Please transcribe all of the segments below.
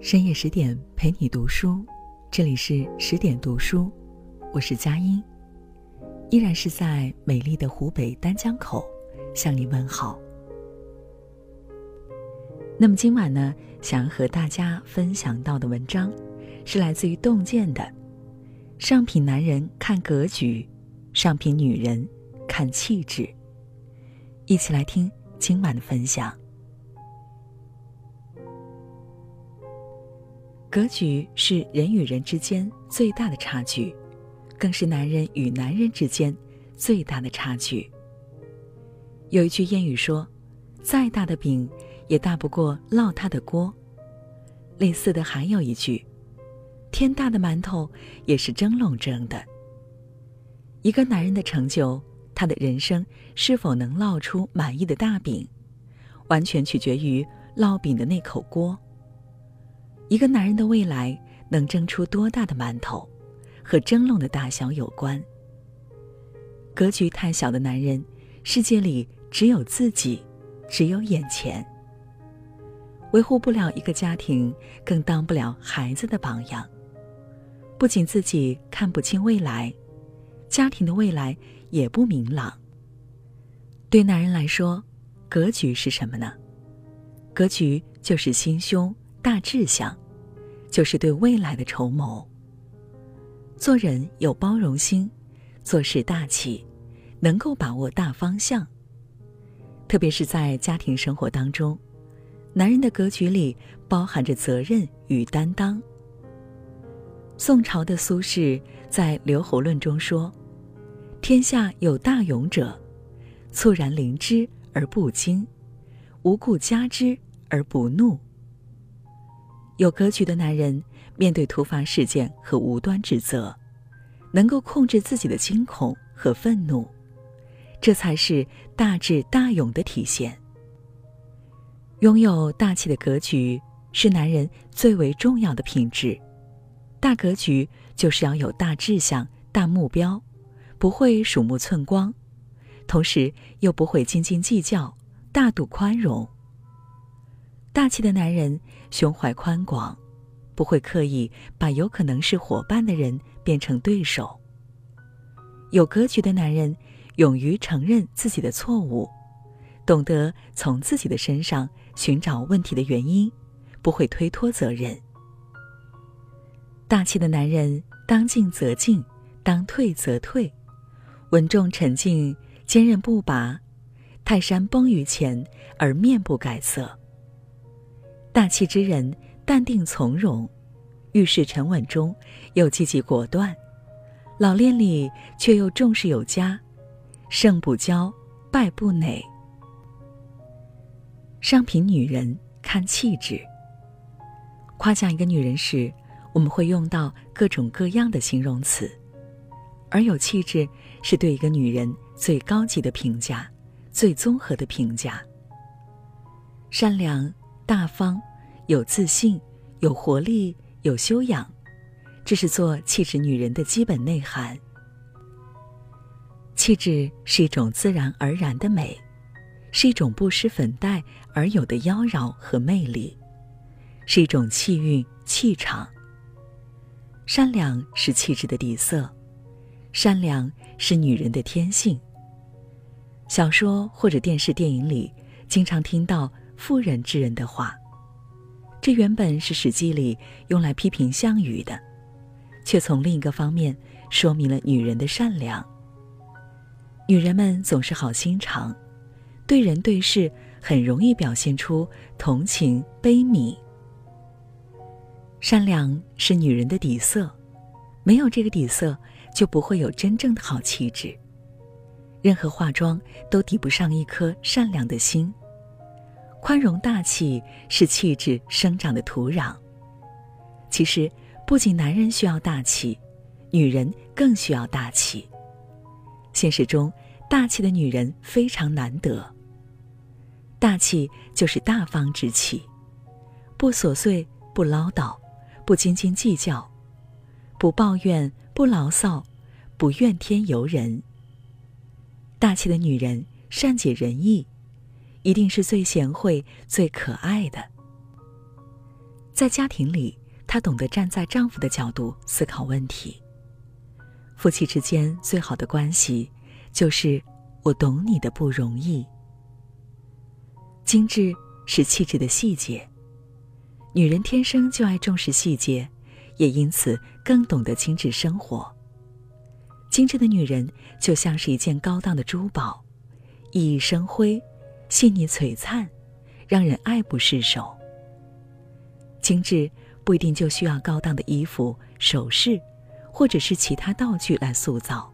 深夜十点陪你读书，这里是十点读书，我是佳音，依然是在美丽的湖北丹江口向你问好。那么今晚呢，想要和大家分享到的文章，是来自于洞见的。上品男人看格局，上品女人看气质。一起来听今晚的分享。格局是人与人之间最大的差距，更是男人与男人之间最大的差距。有一句谚语说：“再大的饼，也大不过烙它的锅。”类似的还有一句：“天大的馒头，也是蒸笼蒸的。”一个男人的成就，他的人生是否能烙出满意的大饼，完全取决于烙饼的那口锅。一个男人的未来能蒸出多大的馒头，和蒸笼的大小有关。格局太小的男人，世界里只有自己，只有眼前。维护不了一个家庭，更当不了孩子的榜样。不仅自己看不清未来，家庭的未来也不明朗。对男人来说，格局是什么呢？格局就是心胸。大志向，就是对未来的筹谋。做人有包容心，做事大气，能够把握大方向。特别是在家庭生活当中，男人的格局里包含着责任与担当。宋朝的苏轼在《留侯论》中说：“天下有大勇者，猝然临之而不惊，无故加之而不怒。”有格局的男人，面对突发事件和无端指责，能够控制自己的惊恐和愤怒，这才是大智大勇的体现。拥有大气的格局是男人最为重要的品质。大格局就是要有大志向、大目标，不会鼠目寸光，同时又不会斤斤计较，大度宽容。大气的男人胸怀宽广，不会刻意把有可能是伙伴的人变成对手。有格局的男人勇于承认自己的错误，懂得从自己的身上寻找问题的原因，不会推脱责任。大气的男人当进则进，当退则退，稳重沉静，坚韧不拔，泰山崩于前而面不改色。大气之人，淡定从容，遇事沉稳中又积极果断，老练里却又重视有加，胜不骄，败不馁。上品女人看气质。夸奖一个女人时，我们会用到各种各样的形容词，而有气质是对一个女人最高级的评价，最综合的评价。善良。大方，有自信，有活力，有修养，这是做气质女人的基本内涵。气质是一种自然而然的美，是一种不施粉黛而有的妖娆和魅力，是一种气韵气场。善良是气质的底色，善良是女人的天性。小说或者电视电影里，经常听到。妇人之仁的话，这原本是《史记》里用来批评项羽的，却从另一个方面说明了女人的善良。女人们总是好心肠，对人对事很容易表现出同情悲悯。善良是女人的底色，没有这个底色，就不会有真正的好气质。任何化妆都抵不上一颗善良的心。宽容大气是气质生长的土壤。其实，不仅男人需要大气，女人更需要大气。现实中，大气的女人非常难得。大气就是大方之气，不琐碎，不唠叨，不斤斤计较，不抱怨，不牢骚，不怨天尤人。大气的女人善解人意。一定是最贤惠、最可爱的。在家庭里，她懂得站在丈夫的角度思考问题。夫妻之间最好的关系，就是我懂你的不容易。精致是气质的细节，女人天生就爱重视细节，也因此更懂得精致生活。精致的女人就像是一件高档的珠宝，熠熠生辉，细腻璀璨，让人爱不释手。精致不一定就需要高档的衣服、首饰。或者是其他道具来塑造，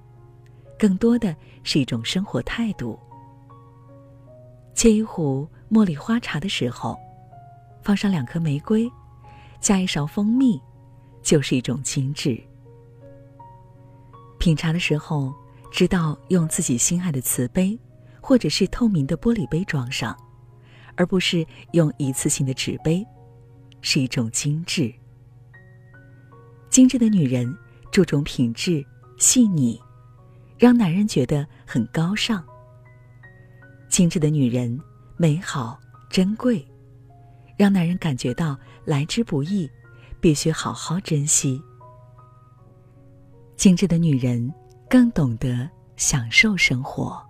更多的是一种生活态度。沏一壶茉莉花茶的时候，放上两颗玫瑰，加一勺蜂蜜，就是一种精致。品茶的时候，知道用自己心爱的瓷杯，或者是透明的玻璃杯装上，而不是用一次性的纸杯，是一种精致。精致的女人。注重品质细腻，让男人觉得很高尚。精致的女人美好珍贵，让男人感觉到来之不易，必须好好珍惜。精致的女人更懂得享受生活。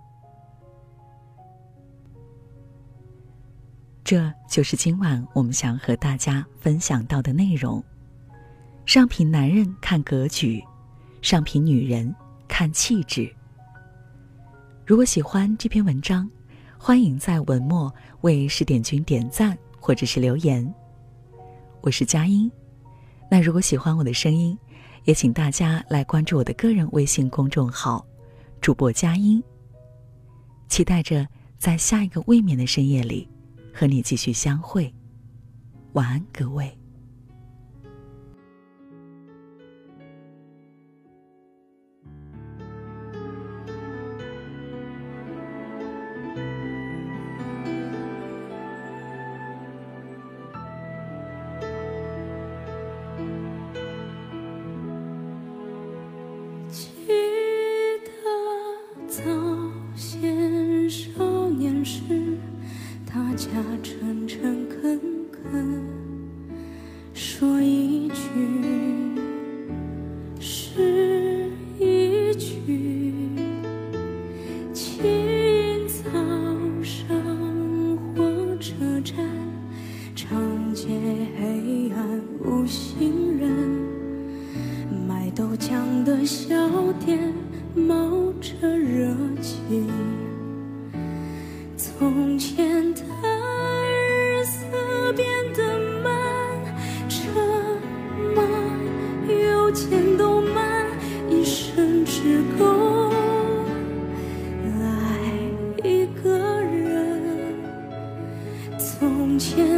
这就是今晚我们想和大家分享到的内容。上品男人看格局，上品女人看气质。如果喜欢这篇文章，欢迎在文末为十点君点赞或者是留言。我是佳音，那如果喜欢我的声音，也请大家来关注我的个人微信公众号“主播佳音”。期待着在下一个未眠的深夜里，和你继续相会。晚安，各位。说一句是一句，青草上火车站，长街黑暗，无行人，卖豆浆的小店冒着热。以前。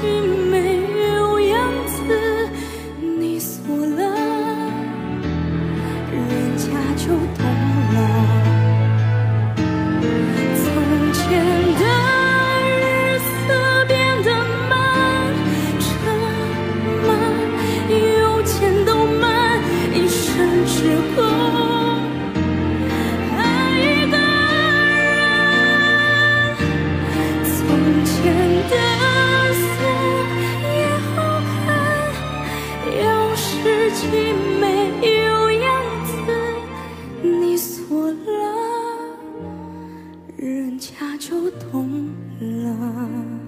是美就懂了。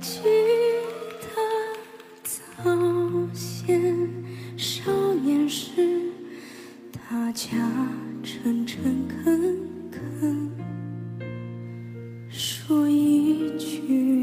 记得早先少年时大家诚诚恳恳说一句